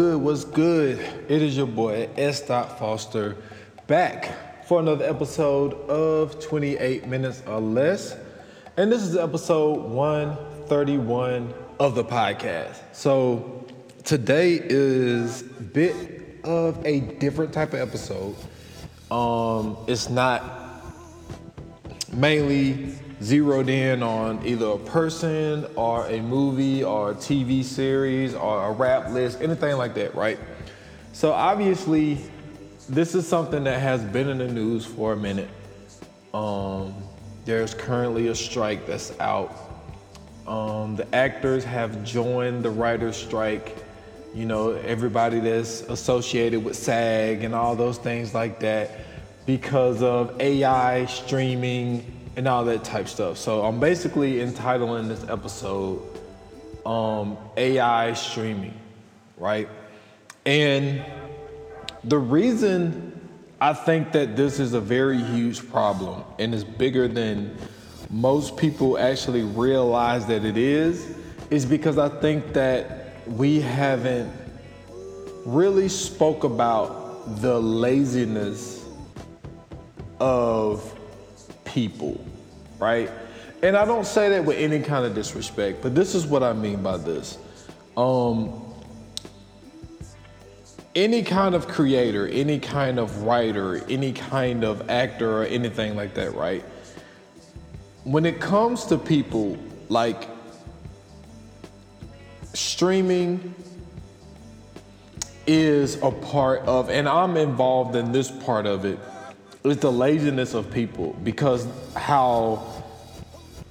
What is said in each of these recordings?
good? What's good? It is your boy S. Foster back for another episode of 28 Minutes or Less. And this is episode 131 of the podcast. So today is a bit of a different type of episode. Um, it's not mainly zeroed in on either a person or a movie or a TV series or a rap list, anything like that, right? So obviously, this is something that has been in the news for a minute. Um, there's currently a strike that's out. Um, the actors have joined the writers' strike. You know, everybody that's associated with SAG and all those things like that because of AI streaming and all that type stuff. So I'm basically entitling this episode um, AI streaming, right? And the reason I think that this is a very huge problem and is bigger than most people actually realize that it is, is because I think that we haven't really spoke about the laziness of people, right? And I don't say that with any kind of disrespect, but this is what I mean by this. Um, any kind of creator, any kind of writer, any kind of actor, or anything like that, right? When it comes to people, like streaming is a part of, and I'm involved in this part of it it's the laziness of people because how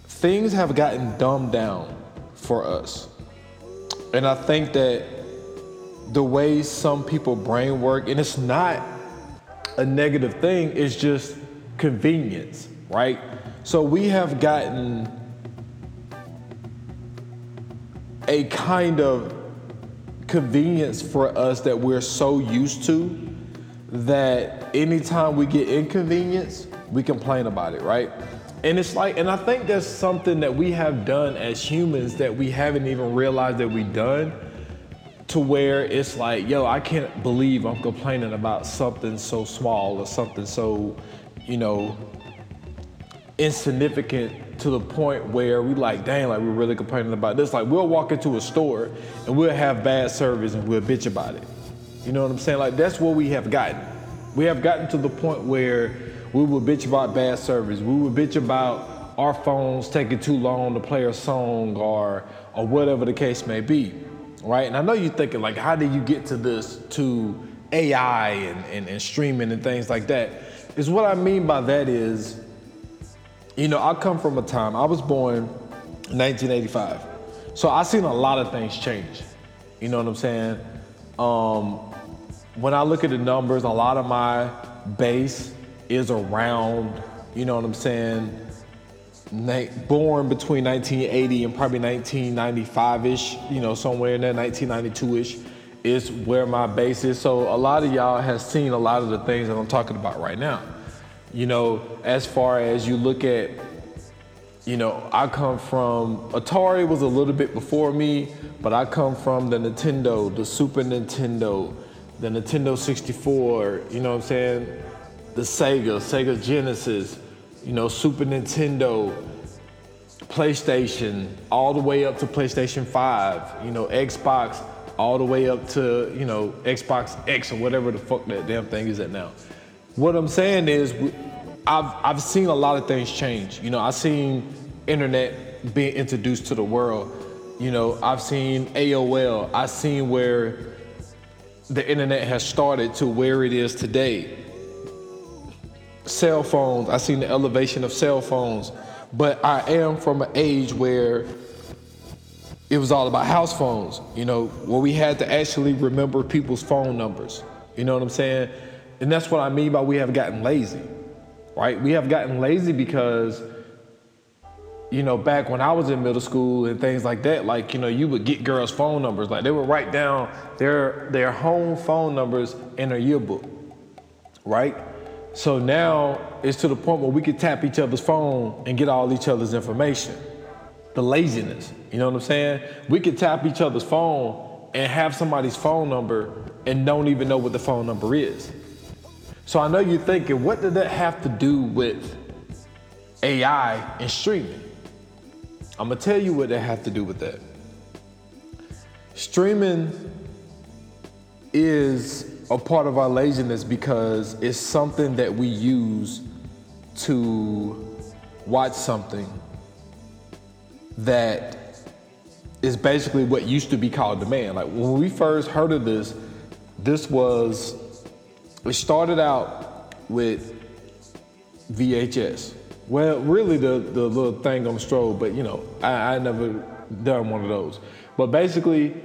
things have gotten dumbed down for us. And I think that the way some people brain work, and it's not a negative thing, it's just convenience, right? So we have gotten a kind of convenience for us that we're so used to that anytime we get inconvenience, we complain about it, right? And it's like, and I think that's something that we have done as humans that we haven't even realized that we've done to where it's like, yo, I can't believe I'm complaining about something so small or something so, you know, insignificant to the point where we like, dang, like we're really complaining about this. Like we'll walk into a store and we'll have bad service and we'll bitch about it. You know what I'm saying? Like that's where we have gotten. We have gotten to the point where we will bitch about bad service. We will bitch about our phones taking too long to play a song or or whatever the case may be. Right? And I know you're thinking like, how did you get to this to AI and, and, and streaming and things like that? Is what I mean by that is, you know, I come from a time, I was born 1985. So I've seen a lot of things change. You know what I'm saying? Um, when I look at the numbers, a lot of my base is around, you know what I'm saying, born between 1980 and probably 1995-ish, you know, somewhere in there, 1992-ish is where my base is. So a lot of y'all has seen a lot of the things that I'm talking about right now. You know, as far as you look at, you know, I come from, Atari was a little bit before me, but I come from the Nintendo, the Super Nintendo, the Nintendo 64, you know what I'm saying? The Sega, Sega Genesis, you know, Super Nintendo, PlayStation, all the way up to PlayStation 5, you know, Xbox, all the way up to, you know, Xbox X or whatever the fuck that damn thing is at now. What I'm saying is, I've, I've seen a lot of things change. You know, I've seen internet being introduced to the world. You know, I've seen AOL. I've seen where the internet has started to where it is today. Cell phones, I've seen the elevation of cell phones, but I am from an age where it was all about house phones, you know, where we had to actually remember people's phone numbers. You know what I'm saying? And that's what I mean by we have gotten lazy, right? We have gotten lazy because you know, back when I was in middle school and things like that, like, you know, you would get girls' phone numbers. Like they would write down their their home phone numbers in a yearbook. Right? So now it's to the point where we could tap each other's phone and get all each other's information. The laziness. You know what I'm saying? We could tap each other's phone and have somebody's phone number and don't even know what the phone number is. So I know you're thinking, what did that have to do with AI and streaming? I'm gonna tell you what that have to do with that. Streaming is a part of our laziness because it's something that we use to watch something that is basically what used to be called demand. Like when we first heard of this, this was, it started out with VHS. Well, really the, the little thing on the strobe, but you know, I, I never done one of those. But basically,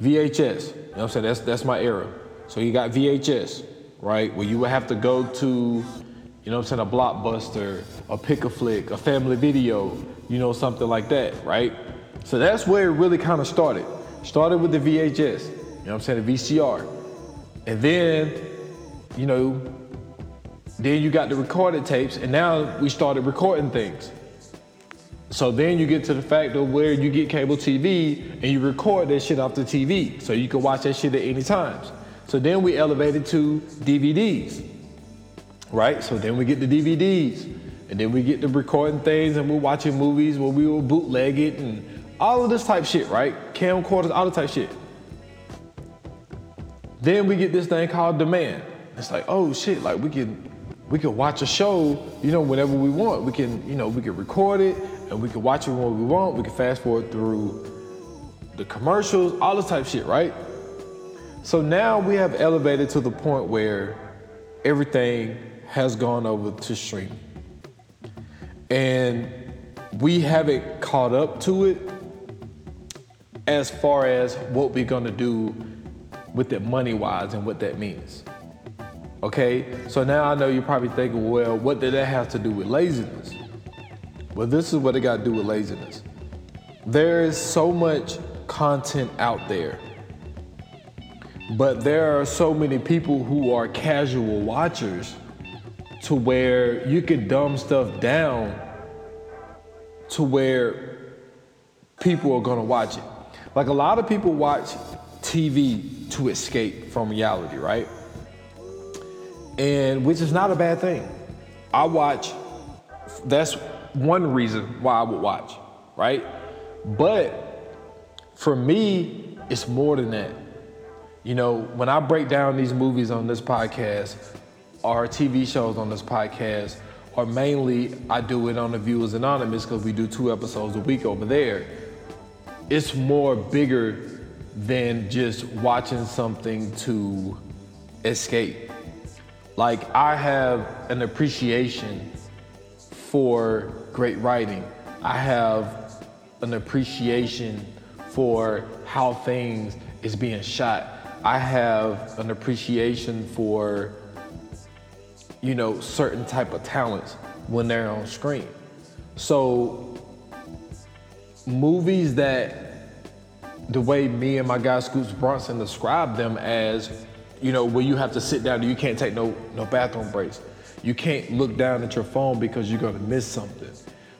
VHS, you know what I'm saying? That's, that's my era. So you got VHS, right? Where you would have to go to, you know I'm saying, a blockbuster, a pick a flick, a family video, you know, something like that, right? So that's where it really kind of started. Started with the VHS, you know what I'm saying, the VCR. And then, you know, then you got the recorded tapes, and now we started recording things. So then you get to the fact of where you get cable TV and you record that shit off the TV. So you can watch that shit at any times. So then we elevated to DVDs, right? So then we get the DVDs, and then we get to recording things and we're watching movies where we will bootleg it and all of this type shit, right? Camcorders, all the type shit. Then we get this thing called demand. It's like, oh shit, like we can we can watch a show, you know, whenever we want. We can, you know, we can record it and we can watch it when we want. We can fast forward through the commercials, all this type shit, right? So now we have elevated to the point where everything has gone over to stream. And we haven't caught up to it as far as what we're gonna do with it money wise and what that means. Okay, so now I know you're probably thinking, well, what did that have to do with laziness? Well, this is what it got to do with laziness. There is so much content out there, but there are so many people who are casual watchers to where you could dumb stuff down to where people are gonna watch it. Like a lot of people watch TV to escape from reality, right? And which is not a bad thing. I watch, that's one reason why I would watch, right? But for me, it's more than that. You know, when I break down these movies on this podcast or TV shows on this podcast, or mainly I do it on the Viewers Anonymous because we do two episodes a week over there it's more bigger than just watching something to escape. Like I have an appreciation for great writing. I have an appreciation for how things is being shot. I have an appreciation for you know certain type of talents when they're on screen. So movies that the way me and my guy Scoots Bronson describe them as, you know, where you have to sit down and you can't take no no bathroom breaks. You can't look down at your phone because you're gonna miss something.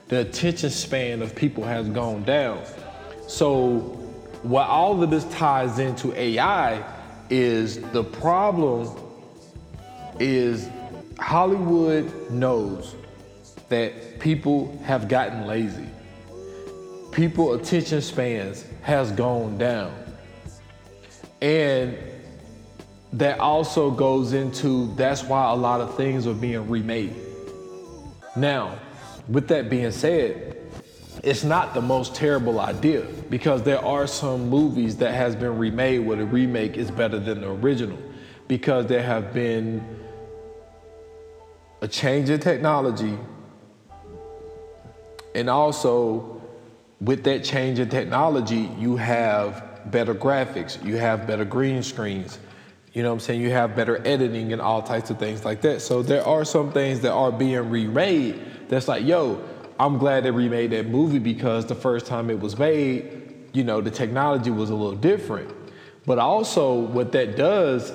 The attention span of people has gone down. So what all of this ties into AI is the problem is Hollywood knows that people have gotten lazy people attention spans has gone down. And that also goes into that's why a lot of things are being remade. Now, with that being said, it's not the most terrible idea because there are some movies that has been remade where the remake is better than the original because there have been a change in technology and also with that change in technology, you have better graphics, you have better green screens, you know what I'm saying? You have better editing and all types of things like that. So there are some things that are being remade that's like, yo, I'm glad they remade that movie because the first time it was made, you know, the technology was a little different. But also, what that does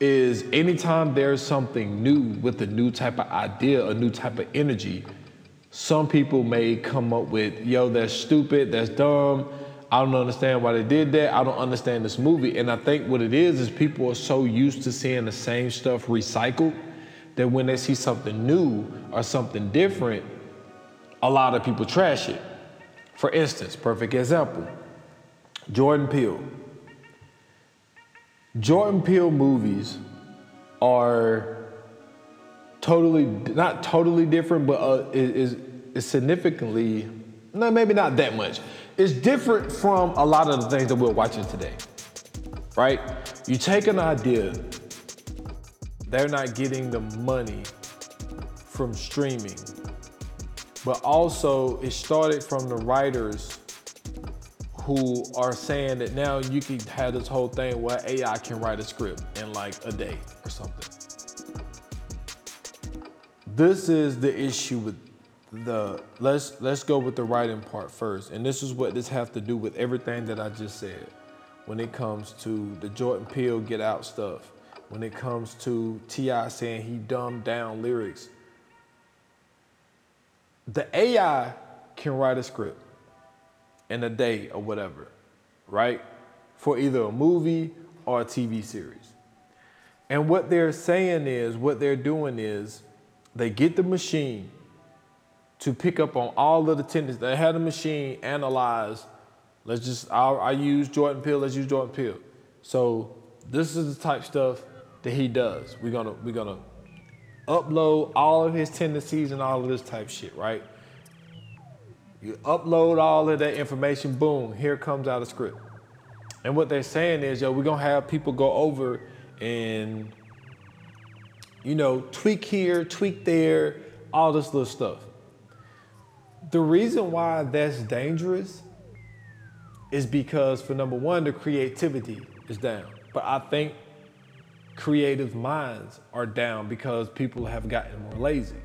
is anytime there's something new with a new type of idea, a new type of energy, some people may come up with, yo, that's stupid, that's dumb, I don't understand why they did that. I don't understand this movie. And I think what it is is people are so used to seeing the same stuff recycled that when they see something new or something different, a lot of people trash it. For instance, perfect example Jordan Peele. Jordan Peele movies are totally, not totally different, but uh, is, is significantly, no, maybe not that much. It's different from a lot of the things that we're watching today, right? You take an idea, they're not getting the money from streaming, but also it started from the writers who are saying that now you can have this whole thing where AI can write a script in like a day or something. This is the issue with the let's let's go with the writing part first. And this is what this has to do with everything that I just said when it comes to the Jordan Peele get out stuff, when it comes to T.I. saying he dumbed down lyrics. The AI can write a script in a day or whatever, right? For either a movie or a TV series. And what they're saying is, what they're doing is, they get the machine to pick up on all of the tendencies. They had a machine analyze. Let's just, I, I use Jordan Peele. Let's use Jordan Peele. So this is the type stuff that he does. We're gonna we're gonna upload all of his tendencies and all of this type shit, right? You upload all of that information, boom, here comes out a script. And what they're saying is, yo, we're gonna have people go over and, you know, tweak here, tweak there, all this little stuff. The reason why that's dangerous is because, for number one, the creativity is down. But I think creative minds are down because people have gotten more lazy,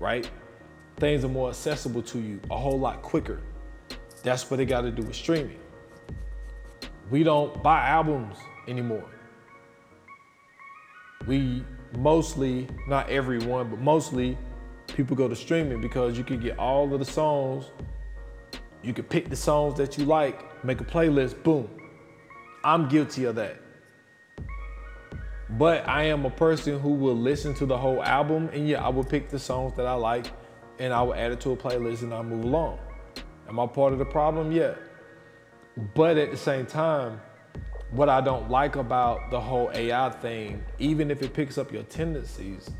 right? things are more accessible to you a whole lot quicker. That's what they got to do with streaming. We don't buy albums anymore. We mostly, not everyone, but mostly people go to streaming because you can get all of the songs. You can pick the songs that you like, make a playlist, boom. I'm guilty of that. But I am a person who will listen to the whole album, and yeah, I will pick the songs that I like and I will add it to a playlist and I'll move along. Am I part of the problem? Yeah. But at the same time, what I don't like about the whole AI thing, even if it picks up your tendencies,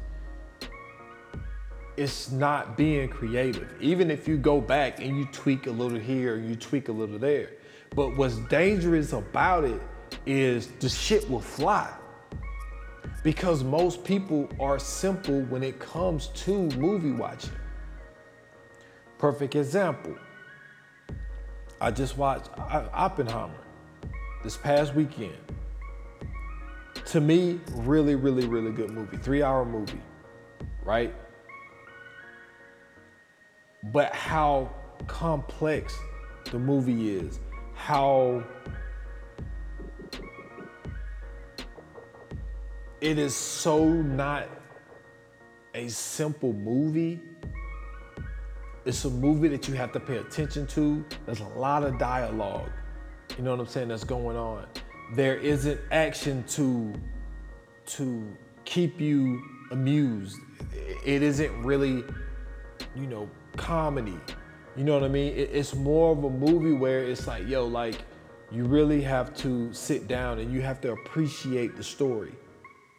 it's not being creative. Even if you go back and you tweak a little here, you tweak a little there. But what's dangerous about it is the shit will fly. Because most people are simple when it comes to movie watching. Perfect example. I just watched Oppenheimer this past weekend. To me, really, really, really good movie. Three hour movie, right? But how complex the movie is, how it is so not a simple movie it's a movie that you have to pay attention to. There's a lot of dialogue. You know what I'm saying? That's going on. There isn't action to to keep you amused. It isn't really, you know, comedy. You know what I mean? It's more of a movie where it's like, yo, like you really have to sit down and you have to appreciate the story.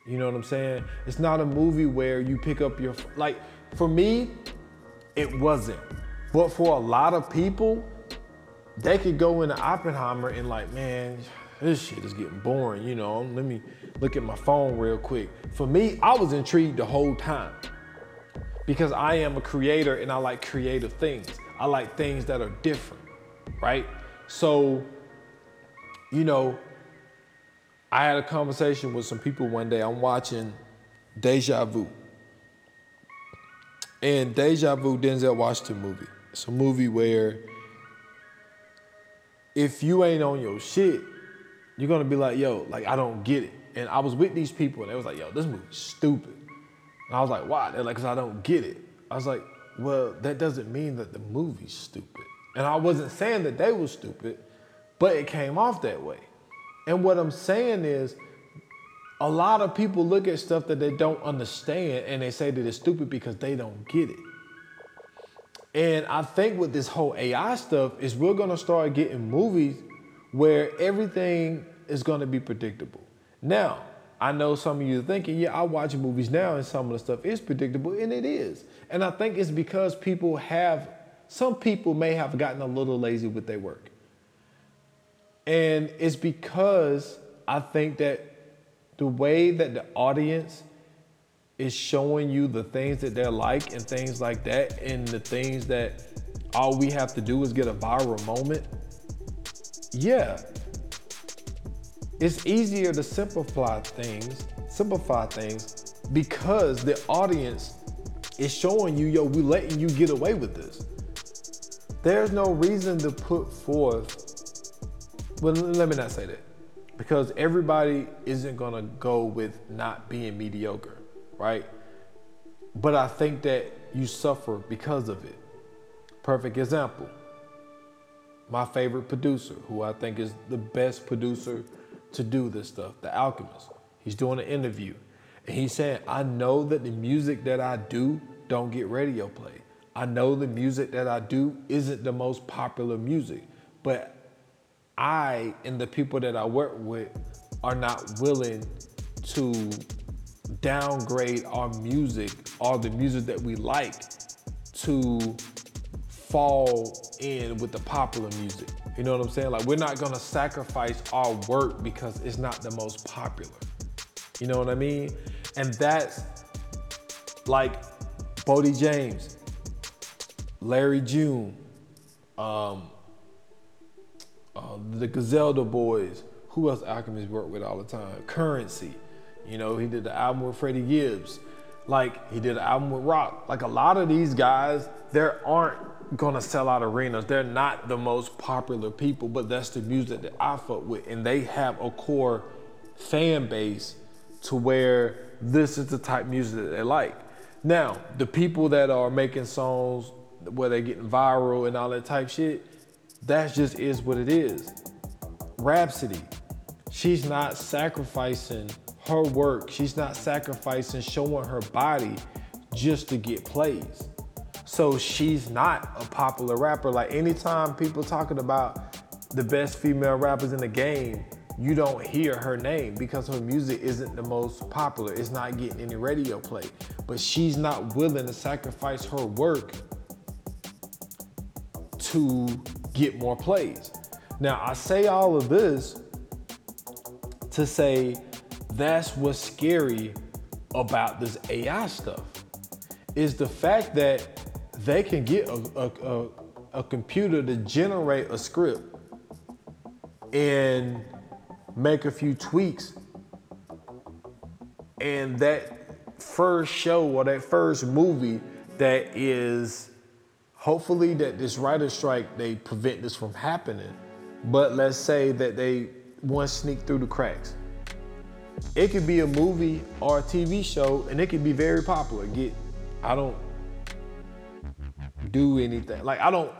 You know what I'm saying? It's not a movie where you pick up your like for me, it wasn't. But for a lot of people, they could go into Oppenheimer and like, man, this shit is getting boring, you know. Let me look at my phone real quick. For me, I was intrigued the whole time because I am a creator and I like creative things. I like things that are different, right? So, you know, I had a conversation with some people one day. I'm watching Deja Vu. And Deja Vu, Denzel Washington movie. It's a movie where if you ain't on your shit, you're gonna be like, yo, like I don't get it. And I was with these people and they was like, yo, this movie's stupid. And I was like, why? They're like, cause I don't get it. I was like, well, that doesn't mean that the movie's stupid. And I wasn't saying that they were stupid. but it came off that way. And what I'm saying is, a lot of people look at stuff that they don't understand and they say that it's stupid because they don't get it. And I think with this whole AI stuff is we're gonna start getting movies where everything is gonna be predictable. Now, I know some of you are thinking, yeah, I watch movies now and some of the stuff is predictable, and it is. And I think it's because people have, some people may have gotten a little lazy with their work. And it's because I think that the way that the audience is showing you the things that they're like and things like that, and the things that all we have to do is get a viral moment. Yeah, it's easier to simplify things, simplify things because the audience is showing you, yo, we letting you get away with this. There's no reason to put forth, well, let me not say that because everybody isn't gonna go with not being mediocre, right? But I think that you suffer because of it. Perfect example. My favorite producer, who I think is the best producer to do this stuff, The Alchemist. He's doing an interview. And he's saying, I know that the music that I do don't get radio play. I know the music that I do isn't the most popular music, but I and the people that I work with are not willing to downgrade our music or the music that we like to fall in with the popular music. You know what I'm saying? Like we're not gonna sacrifice our work because it's not the most popular. You know what I mean? And that's like Boldy James, Larry June, um, uh, the Griselda Boys. Who else Alchemist worked with all the time? Currency. You know, he did the album with Freddie Gibbs. Like he did an album with Rock. Like a lot of these guys, there aren't gonna sell out arenas. They're not the most popular people, but that's the music that I fuck with, and they have a core fan base to where this is the type of music that they like. Now, the people that are making songs where they're getting viral and all that type shit, that just is what it is. Rapsody, she's not sacrificing her work. She's not sacrificing showing her body just to get plays. So she's not a popular rapper. Like anytime people talking about the best female rappers in the game, you don't hear her name because her music isn't the most popular. It's not getting any radio play. But she's not willing to sacrifice her work to get more plays. Now, I say all of this to say that's what's scary about this AI stuff is the fact that they can get a, a, a, a computer to generate a script and make a few tweaks. And that first show or that first movie that is hopefully that this writer strike they prevent this from happening. But let's say that they once sneak through the cracks. It could be a movie or a tv show and it could be very popular. Get i don't do anything. Like I don't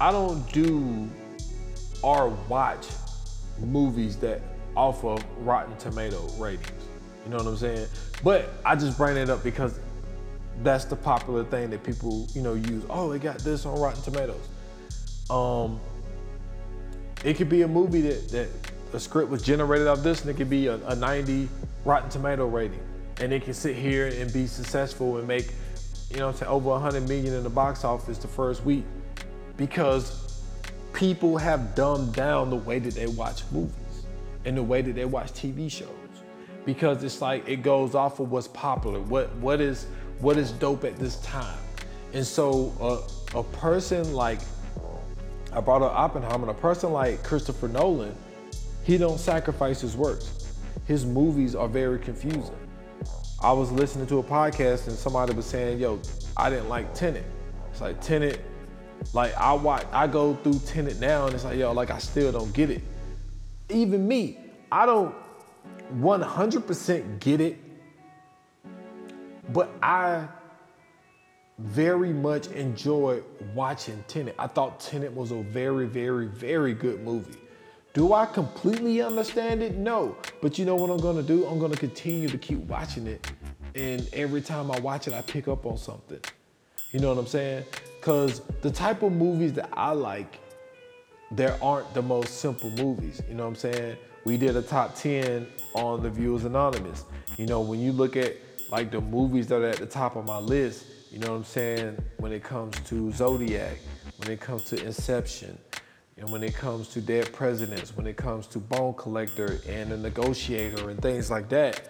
I don't do or watch movies that offer Rotten Tomato ratings. You know what I'm saying? But I just bring it up because that's the popular thing that people, you know, use. Oh, it got this on Rotten Tomatoes. Um, it could be a movie that, that a script was generated off this, and it could be a, a 90 Rotten Tomato rating and they can sit here and be successful and make, you know, to over 100 million in the box office the first week because people have dumbed down the way that they watch movies and the way that they watch TV shows because it's like it goes off of what's popular, what what is what is dope at this time, and so uh, a person like I brought up Oppenheimer, a person like Christopher Nolan, he don't sacrifice his works. His movies are very confusing. I was listening to a podcast and somebody was saying, yo, I didn't like Tenet. It's like Tenet, like I watch, I go through Tenet now and it's like, yo, like I still don't get it. Even me, I don't 100% get it, but I very much enjoyed watching Tenet. I thought Tenet was a very, very, very good movie. Do I completely understand it? No. But you know what I'm gonna do? I'm gonna continue to keep watching it. And every time I watch it, I pick up on something. You know what I'm saying? Because the type of movies that I like, there aren't the most simple movies. You know what I'm saying? We did a top 10 on the Viewers Anonymous. You know, when you look at like the movies that are at the top of my list, you know what I'm saying? When it comes to Zodiac, when it comes to Inception, and when it comes to Dead Presidents, when it comes to Bone Collector and The Negotiator and things like that,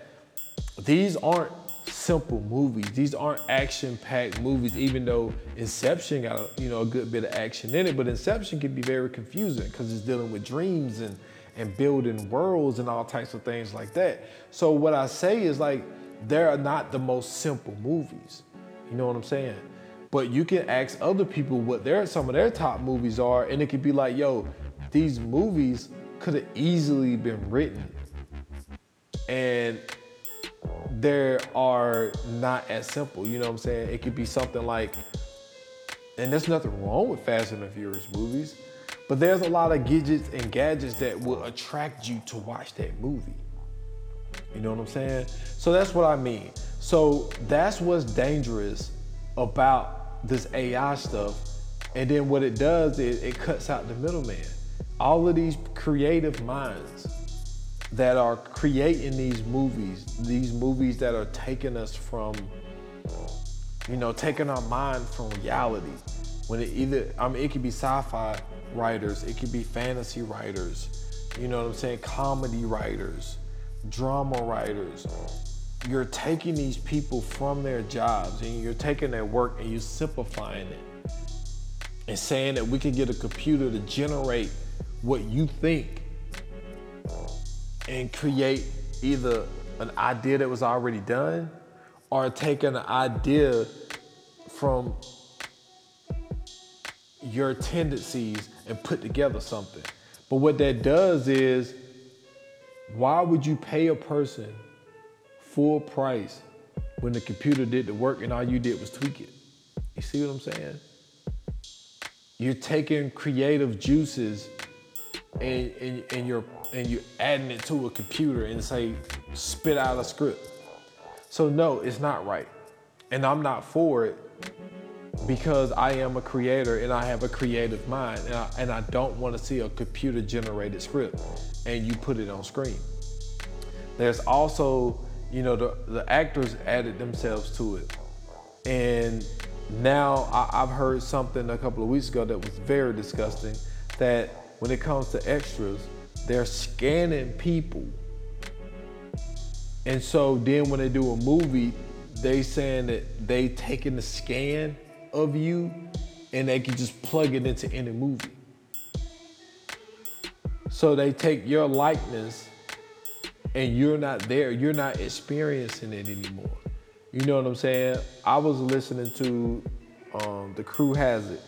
these aren't simple movies. These aren't action-packed movies, even though Inception got a, you know a good bit of action in it. But Inception can be very confusing because it's dealing with dreams and and building worlds and all types of things like that. So what I say is like they're not the most simple movies. You know what I'm saying? But you can ask other people what their some of their top movies are, and it could be like, yo, these movies could have easily been written. And there are not as simple. You know what I'm saying? It could be something like, and there's nothing wrong with Fast and the Furious movies, but there's a lot of gadgets and gadgets that will attract you to watch that movie. You know what I'm saying? So that's what I mean. So that's what's dangerous about this AI stuff. And then what it does is it cuts out the middleman. All of these creative minds that are creating these movies, these movies that are taking us from, you know, taking our mind from reality. When it either, I mean, it could be sci-fi writers, it could be fantasy writers, you know what I'm saying, comedy writers, drama writers. You're taking these people from their jobs and you're taking their work and you're simplifying it and saying that we can get a computer to generate what you think and create either an idea that was already done or take an idea from your tendencies and put together something. But what that does is, why would you pay a person full price when the computer did the work and all you did was tweak it? You see what I'm saying? You're taking creative juices and, and, and you're and you're adding it to a computer and say spit out a script. So no, it's not right. And I'm not for it because I am a creator and I have a creative mind and I, and I don't want to see a computer generated script and you put it on screen. There's also, you know, the, the actors added themselves to it. And now I, I've heard something a couple of weeks ago that was very disgusting that when it comes to extras, they're scanning people. And so then when they do a movie, they saying that they taking the scan of you and they can just plug it into any movie. So they take your likeness and you're not there, you're not experiencing it anymore. You know what I'm saying? I was listening to um, The Crew Has It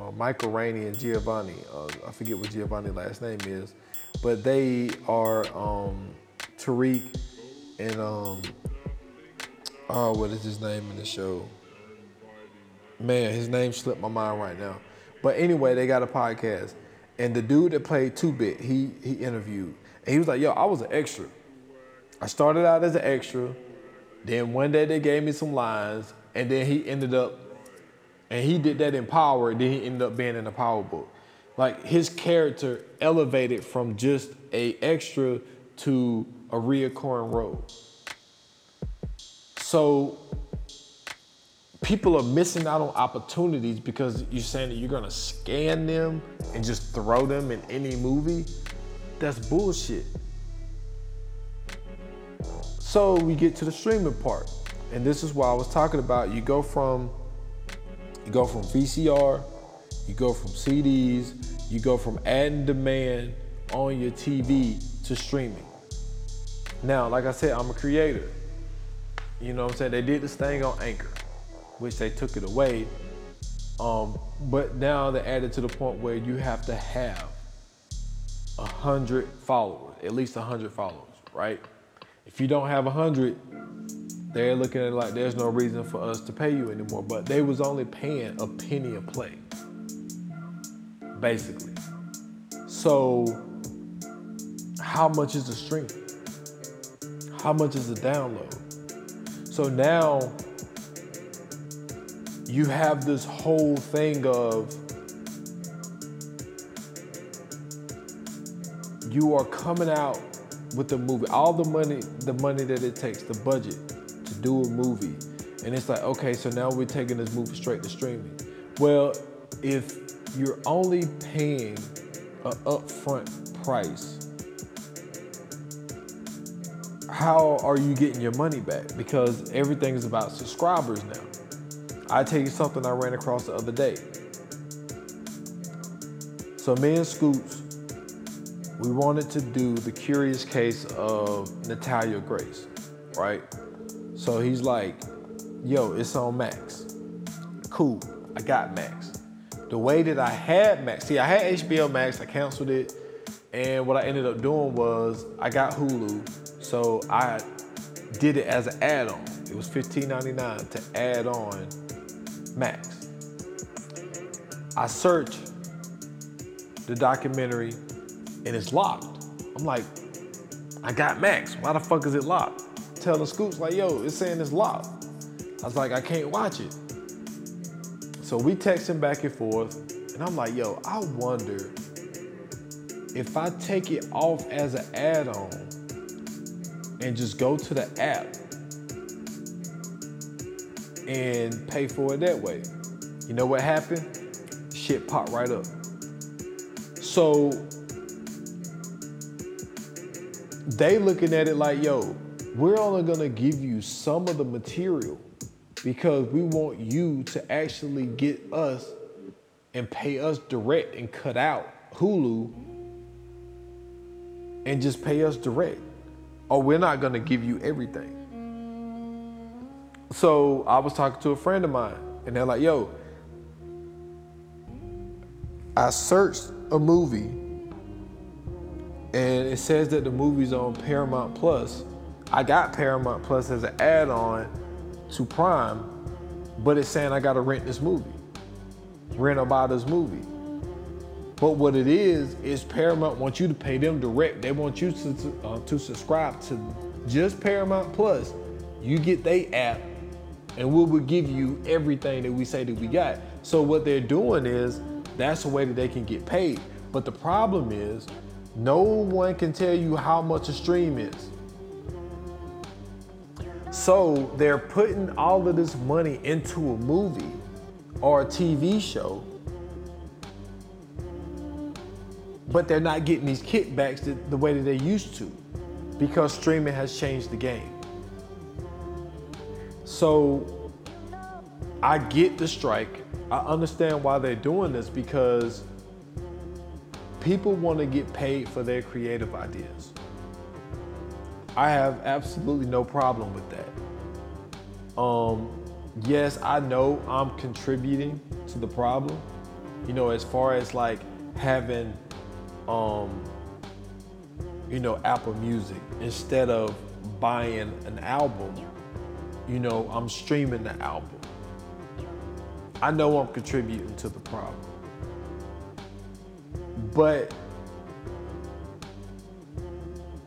uh, Michael Rainey and Giovanni. Uh, I forget what Giovanni's last name is, but they are um, Tariq and um, oh, what is his name in the show? Man, his name slipped my mind right now. But anyway, they got a podcast, and the dude that played Two Bit, he he interviewed, and he was like, "Yo, I was an extra. I started out as an extra, then one day they gave me some lines, and then he ended up and he did that in Power, then he ended up being in the Power book. Like his character elevated from just a extra to a reoccurring role. So people are missing out on opportunities because you're saying that you're gonna scan them and just throw them in any movie. That's bullshit. So we get to the streaming part. And this is why I was talking about you go from you go from VCR, you go from CDs, you go from adding demand on your TV to streaming. Now, like I said, I'm a creator. You know what I'm saying? They did this thing on Anchor, which they took it away. Um, but now they added to the point where you have to have a hundred followers, at least a hundred followers, right? If you don't have a hundred, they're looking at like there's no reason for us to pay you anymore. But they was only paying a penny a play, basically. So, how much is the stream? How much is the download? So now you have this whole thing of you are coming out with the movie, all the money, the money that it takes, the budget to do a movie. And it's like, okay, so now we're taking this movie straight to streaming. Well, if you're only paying an upfront price, how are you getting your money back? Because everything is about subscribers now. I tell you something I ran across the other day. So me and Scoots, we wanted to do the curious case of Natalia Grace, right? So he's like, yo, it's on Max. Cool, I got Max. The way that I had Max, see, I had HBO Max, I canceled it, and what I ended up doing was I got Hulu, so I did it as an add-on. It was $15.99 to add on Max. I searched the documentary and it's locked. I'm like, I got Max. Why the fuck is it locked? Telling Scoots like, yo, it's saying it's locked. I was like, I can't watch it. So we texting back and forth, and I'm like, yo, I wonder if I take it off as an add-on and just go to the app and pay for it that way. You know what happened? Shit popped right up. So they looking at it like, yo, we're only gonna give you some of the material because we want you to actually get us and pay us direct and cut out Hulu and just pay us direct. Or we're not gonna give you everything. So I was talking to a friend of mine, and they're like, yo, I searched a movie and it says that the movie's on Paramount Plus. I got Paramount Plus as an add-on to Prime, but it's saying I gotta rent this movie, rent buy this movie. But what it is is Paramount wants you to pay them direct. They want you to uh, to subscribe to just Paramount Plus. You get their app, and we will give you everything that we say that we got. So what they're doing is that's the way that they can get paid. But the problem is no one can tell you how much a stream is. So they're putting all of this money into a movie or a TV show, but they're not getting these kickbacks the way that they used to because streaming has changed the game. So I get the strike. I understand why they're doing this because people want to get paid for their creative ideas. I have absolutely no problem with that. Um, yes, I know I'm contributing to the problem. You know, as far as like having, um, you know, Apple Music instead of buying an album. You know, I'm streaming the album. I know I'm contributing to the problem. But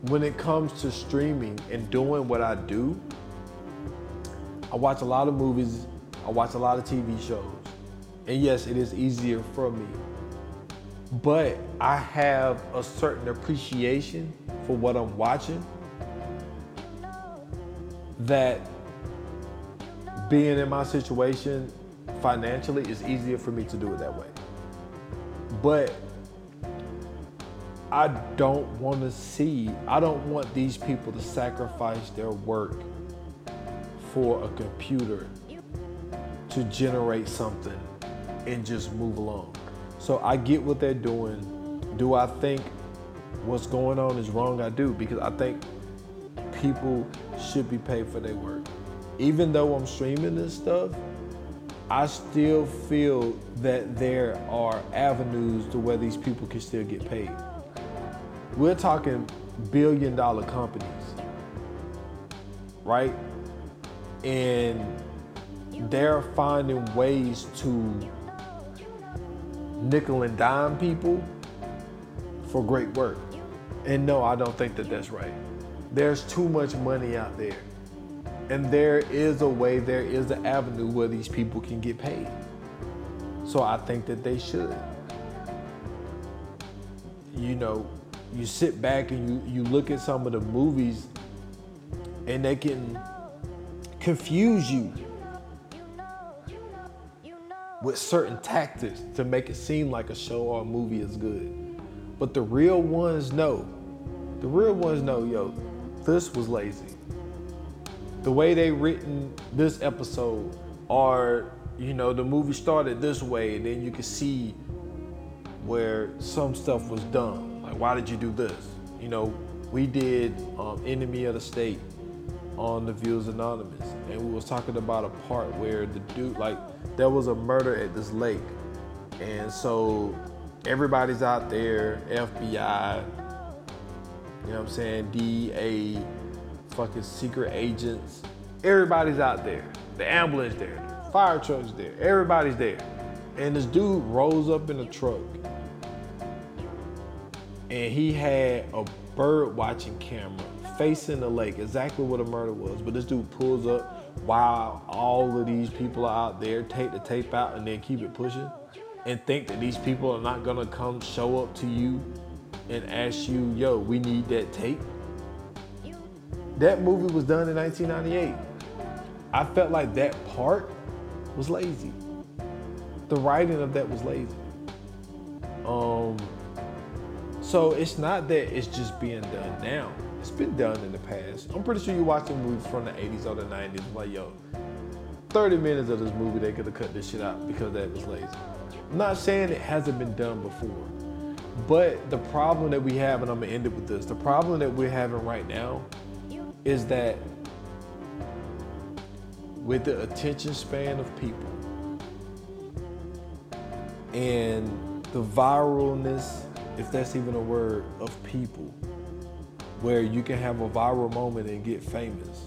when it comes to streaming and doing what I do, I watch a lot of movies, I watch a lot of TV shows. And yes, it is easier for me. But I have a certain appreciation for what I'm watching that being in my situation financially is easier for me to do it that way. But I don't want to see, I don't want these people to sacrifice their work for a computer to generate something and just move along. So I get what they're doing. Do I think what's going on is wrong? I do, because I think people should be paid for their work. Even though I'm streaming this stuff, I still feel that there are avenues to where these people can still get paid. We're talking billion dollar companies, right? and they're finding ways to nickel and dime people for great work. And no, I don't think that that's right. There's too much money out there. And there is a way, there is an avenue where these people can get paid. So I think that they should. You know, you sit back and you, you look at some of the movies and they can confuse you with certain tactics to make it seem like a show or a movie is good. But the real ones know. The real ones know, yo, this was lazy. The way they written this episode, or you know, the movie started this way, and then you can see where some stuff was done. Like, why did you do this? You know, we did um, Enemy of the State on the Viewers Anonymous, and we was talking about a part where the dude, like, there was a murder at this lake, and so everybody's out there, FBI, you know what I'm saying, DEA, fucking secret agents, everybody's out there. The ambulance there, the fire trucks there, everybody's there. And this dude rolls up in a truck and he had a bird watching camera facing the lake, exactly what a murder was. But this dude pulls up while all of these people are out there, take the tape out and then keep it pushing, and think that these people are not gonna come show up to you and ask you, yo, we need that tape. That movie was done in 1998. I felt like that part was lazy. The writing of that was lazy. Um, so it's not that it's just being done now. It's been done in the past. I'm pretty sure you watch a movie from the 80s or the 90s, like, yo, 30 minutes of this movie, they could have cut this shit out because that was lazy. I'm not saying it hasn't been done before, but the problem that we have, and I'm gonna end it with this the problem that we're having right now is that with the attention span of people and the viralness, if that's even a word, of people, where you can have a viral moment and get famous.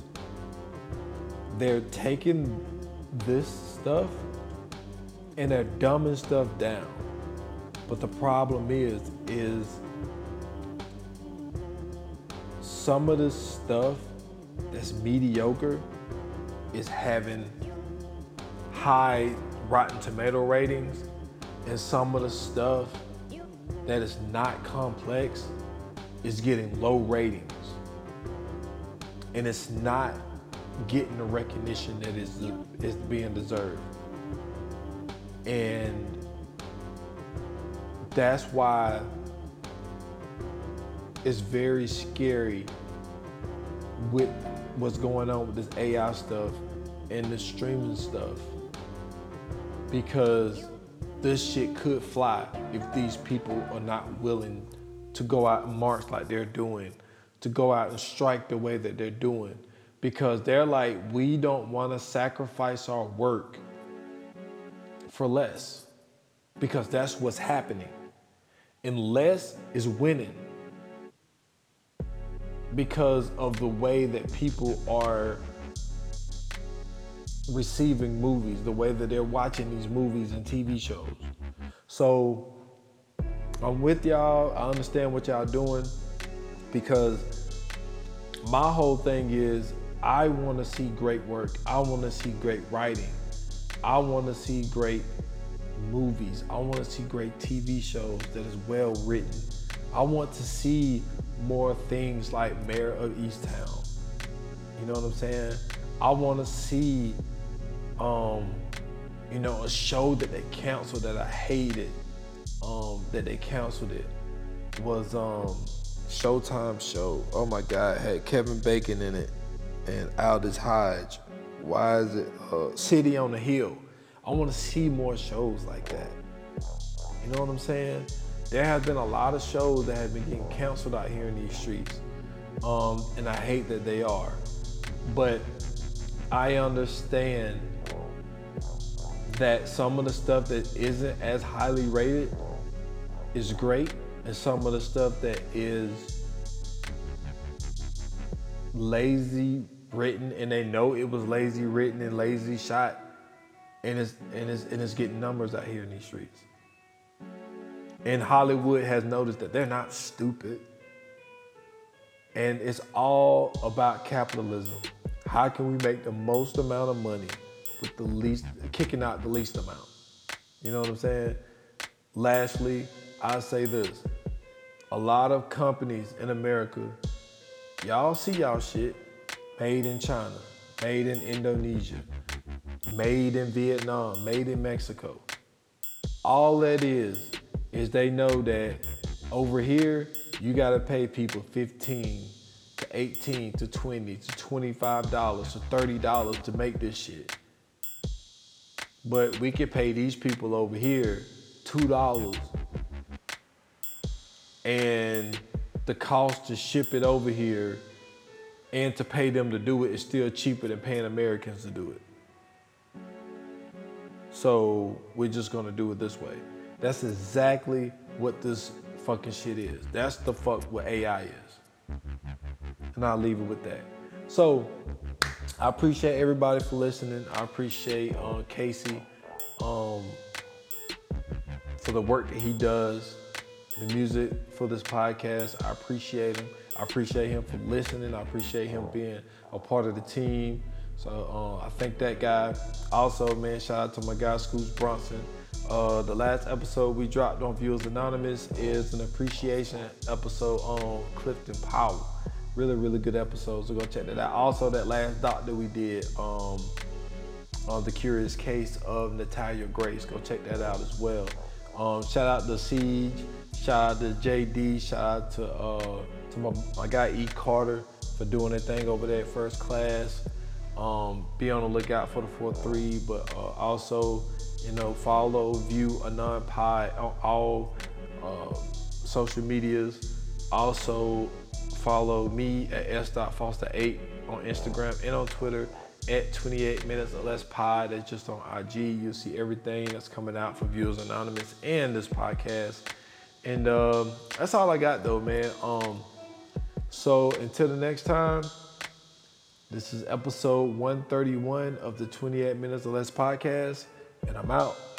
They're taking this stuff and they're dumbing stuff down. But the problem is, is some of the stuff that's mediocre is having high Rotten Tomato ratings, and some of the stuff that is not complex is getting low ratings. And it's not getting the recognition that is, is being deserved. And that's why it's very scary with what's going on with this AI stuff and the streaming stuff because this shit could fly if these people are not willing to go out and march like they're doing, to go out and strike the way that they're doing. Because they're like, we don't want to sacrifice our work for less. Because that's what's happening. And less is winning because of the way that people are receiving movies, the way that they're watching these movies and TV shows. So I'm with y'all. I understand what y'all doing because my whole thing is I want to see great work. I want to see great writing. I want to see great movies. I want to see great TV shows that is well written. I want to see more things like Mare of Easttown. You know what I'm saying? I want to see, um, you know, a show that they canceled that I hated, um, that they canceled it was um, Showtime show. Oh my God, had Kevin Bacon in it and Aldis Hodge. Why is it uh, City on the Hill? I want to see more shows like that. You know what I'm saying? There have been a lot of shows that have been getting canceled out here in these streets. Um, and I hate that they are. But I understand that some of the stuff that isn't as highly rated is great, and some of the stuff that is lazy written and they know it was lazy written and lazy shot and it's and it's and it's getting numbers out here in these streets. And Hollywood has noticed that they're not stupid. And it's all about capitalism. How can we make the most amount of money with the least kicking out the least amount? You know what I'm saying? Lastly, I say this. A lot of companies in America, y'all see y'all shit made in China, made in Indonesia, made in Vietnam, made in Mexico. All that is, is they know that over here, you gotta pay people 15 to 18 to 20 to 25 dollars to 30 dollars to make this shit. But we could pay these people over here two dollars and the cost to ship it over here and to pay them to do it is still cheaper than paying Americans to do it. So we're just gonna do it this way. That's exactly what this fucking shit is. That's the fuck what AI is. And I'll leave it with that. So I appreciate everybody for listening. I appreciate uh, Casey um, for the work that he does, the music for this podcast. I appreciate him. I appreciate him for listening. I appreciate him being a part of the team. So uh, I thank that guy. Also, man, shout out to my guy Scoots Bronson. Uh, the last episode we dropped on Viewers Anonymous is an appreciation episode on Clifton Powell. Really, really good episode. So go check that out. Also, that last doc that we did um, the curious case of Natalia Grace. Go check that out as well. Um, shout out to Siege. Shout out to JD. Shout out to uh, to my, my guy E Carter for doing that thing over there at First Class. Um, be on the lookout for the 4-3, but uh, also, you know, follow, view Anon Pod on all uh, social medias. Also, follow me at s.foster8 on Instagram and on Twitter at 28 minutes or less pod. That's just on IG. You'll see everything that's coming out for Viewers Anonymous and this podcast. And uh, that's all I got though, man. Um, so until the next time. This is episode 131 of the 28 Minutes or Less podcast, and I'm out.